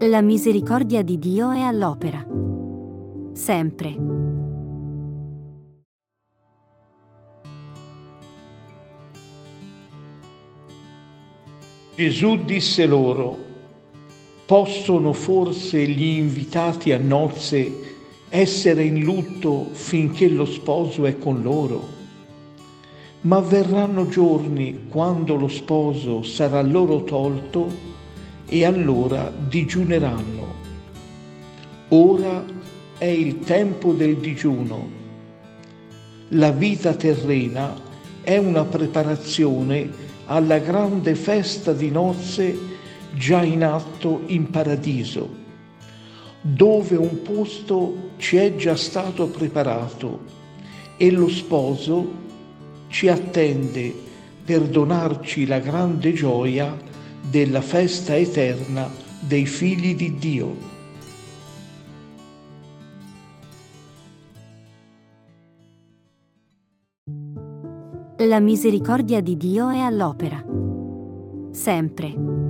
La misericordia di Dio è all'opera. Sempre. Gesù disse loro, possono forse gli invitati a nozze essere in lutto finché lo sposo è con loro? Ma verranno giorni quando lo sposo sarà loro tolto e allora digiuneranno. Ora è il tempo del digiuno. La vita terrena è una preparazione alla grande festa di nozze già in atto in paradiso, dove un posto ci è già stato preparato e lo sposo ci attende per donarci la grande gioia della festa eterna dei figli di Dio. La misericordia di Dio è all'opera. Sempre.